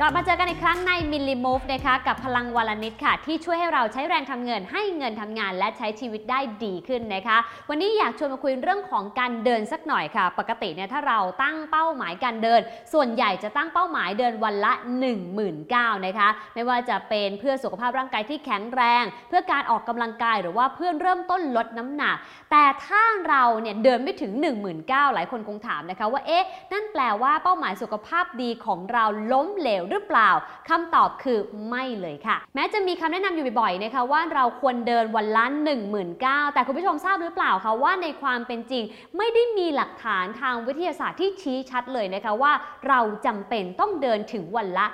กลับมาเจอกันอีกครั้งใน m i l l i Move นะคะกับพลังวลนิดค่ะ ที่ช่วยให้เราใช้แรงทำเงิน ให้เงินทำงานและใช้ชีวิตได้ดีขึ้นนะคะ วันนี้อยากชวนมาคุยเรื่องของการเดินสักหน่อยค่ะ ปกติเนี่ยถ้าเราตั้งเป้าหมายการเดิน ส่วนใหญ่จะตั้งเป้าหมายเดินวันละ 19,000นะคะ ไม่ว่าจะเป็นเพื่อสุขภาพร่างกายที่แข็งแรง เพื่อการออกกำลังกายหรือว่าเพื่อเริ่มต้นลดน้ำหนัก แต่ถ้าเราเนี่ยเดินไม่ถึง 19,000หลายคนคงถามนะคะว่าเอ๊ะนั่นแปลว่าเป้าหมายสุขภาพดีของเราล้มเหลวหรือเปล่าคำตอบคือไม่เลยค่ะ แม้จะมีคำแนะนำอยู่บ่อยๆนะคะว่าเราควรเดินวันละ19,000แต่คุณผู้ชมทราบหรือเปล่าคะว่าในความเป็นจริง ไม่ได้มีหลักฐานทางวิทยาศาสตร์ที่ชี้ชัดเลยนะคะว่าเราจำเป็นต้องเดินถึงวันละ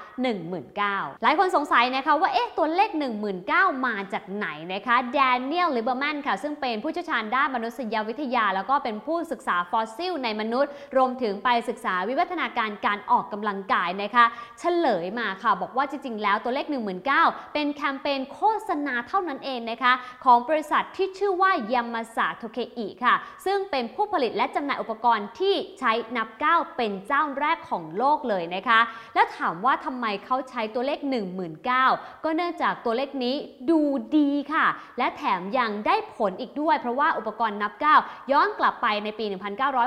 19,000หลายคนสงสัยนะคะว่าเอ๊ะตัวเลข 10,000 ก้าวมาจากไหนนะคะแดเนียลลิเบอร์แมนค่ะซึ่งเป็นผู้เชี่ยวชาญด้านมานุษยวิทยา แล้วก็เป็นผู้ศึกษาฟอสซิลในมนุษย์ รวมถึงไปศึกษาวิวัฒนาการการออกกำลังกายนะคะเฉลยมาค่ะ บอกว่าจริงๆ แล้วตัวเลข 10,000 ก้าวเป็นแคมเปญโฆษณาเท่านั้นเองนะคะ ของบริษัทที่ชื่อว่า Yamasa Tokei ค่ะ ซึ่งเป็นผู้ผลิตและจำหน่ายอุปกรณ์ที่ใช้นับก้าวเป็นเจ้าแรกของโลกเลยนะคะ แล้วถามว่าทำไมเขาใช้ตัวเลข 19,000 ก็เนื่องจากตัวเลขนี้ดูดีค่ะ และแถมยังได้ผลอีกด้วย เพราะว่าอุปกรณ์นับก้าวย้อนกลับไปในปี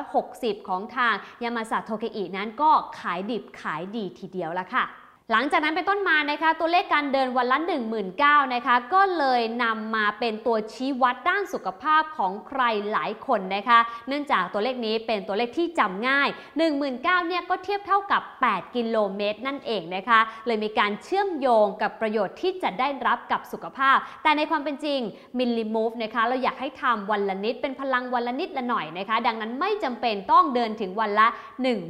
1960 ของทางยามาสาโทเคอินั้นก็ขายดิบขายดีทีเดียวละค่ะ หลังจากนั้นเป็นต้นมานะคะ ตัวเลขการเดินวันละ19,000นะคะ ก็เลยนำมาเป็นตัวชี้วัดด้านสุขภาพของใครหลายคนนะคะ เนื่องจากตัวเลขนี้เป็นตัวเลขที่จำง่าย 10,000 ก้าวเนี่ยก็เทียบเท่ากับ 8 กิโลเมตรนั่นเองนะคะ เลยมีการเชื่อมโยงกับประโยชน์ที่จะได้รับกับสุขภาพ แต่ในความเป็นจริง mini move นะคะ เราอยากให้ทำวันละนิดเป็นพลังวันละนิดละหน่อยนะคะ ดังนั้นไม่จำเป็นต้องเดินถึงวันละ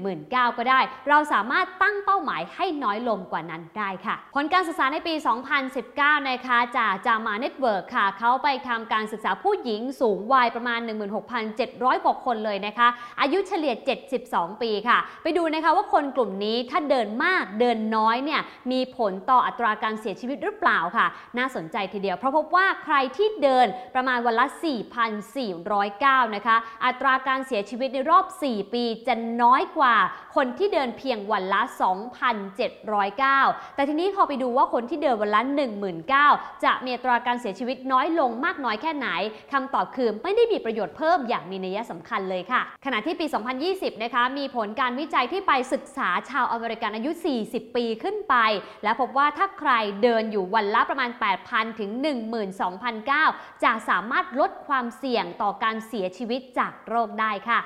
10,000 ก้าวก็ได้ เราสามารถตั้งเป้าหมายให้น้อยลงกว่านั้นได้ค่ะ ผลการศึกษาในปี 2019 นะคะจาก JAMA Network ค่ะ เขาไปทำการศึกษาผู้หญิงสูงวัยประมาณ 16,700 กว่าคนเลยนะคะ อายุเฉลี่ย 72 ปีค่ะ ไปดูนะคะว่าคนกลุ่มนี้ถ้าเดินมากเดินน้อยเนี่ยมีผลต่ออัตราการเสียชีวิตหรือเปล่าค่ะ น่าสนใจทีเดียว เพราะพบว่าใครที่เดินประมาณวันละ 4,409 นะคะ อัตราการเสียชีวิตในรอบ 4 ปีจะน้อยกว่าคนที่เดินเพียงวันละ 2,709แต่ทีนี้พอไปดูว่าคนที่เดินวันละ 19,000 จะมีอัตราการเสียชีวิตน้อยลงมากน้อยแค่ไหนคำตอบคือไม่ได้มีประโยชน์เพิ่มอย่างมีนัยสำคัญเลยค่ะ ขณะที่ปี 2020 นะคะ มีผลการวิจัยที่ไปศึกษาชาวอเมริกันอายุ 40 ปีขึ้นไป และพบว่าถ้าใครเดินอยู่วันละประมาณ 8,000 ถึง 12,009 จะสามารถลดความเสี่ยงต่อการเสียชีวิตจากโรคได้ค่ะ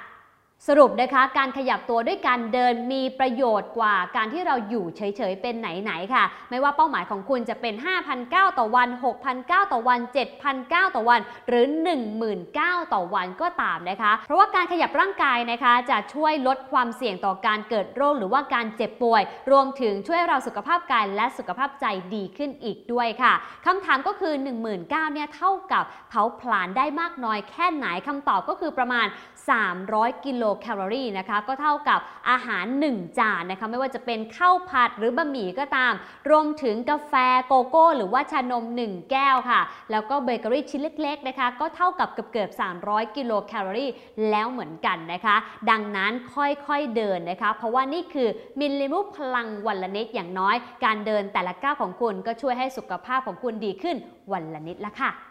สรุปนะคะการขยับตัวด้วยการเดินมีประโยชน์กว่าการที่เราอยู่เฉยๆเป็นไหนๆค่ะ ไม่ว่าเป้าหมายของคุณจะเป็น 5,009 ต่อวัน 6,009 ต่อวัน 7,009 ต่อวัน หรือ 19,000 ต่อวันก็ตามนะคะ เพราะว่าการขยับร่างกายนะคะจะช่วยลดความเสี่ยงต่อการเกิดโรคหรือว่าการเจ็บป่วย รวมถึงช่วยเราสุขภาพกายและสุขภาพใจดีขึ้นอีกด้วยค่ะคำถามก็คือ 19,000เนี่ยเท่ากับเผาผลาญได้มากน้อยแค่ไหนคำตอบก็คือประมาณ 300 กิโลแคลอรี่นะคะก็เท่ากับอาหาร 1 จานนะคะไม่ว่าจะเป็นข้าวผัดหรือบะหมี่ก็ตาม รวมถึงกาแฟโกโก้ หรือว่าชานม 1 แก้วค่ะ แล้วก็เบเกอรี่ชิ้นเล็กๆนะคะก็เท่ากับเกือบเกือบ300 กิโลแคลอรี่แล้วเหมือนกันนะคะ ดังนั้นค่อยๆเดินนะคะ เพราะว่านี่คือมิลลิมุพลังวันละนิดอย่างน้อย การเดินแต่ละก้าวของคุณก็ช่วยให้สุขภาพของคุณดีขึ้นวันละนิดละค่ะ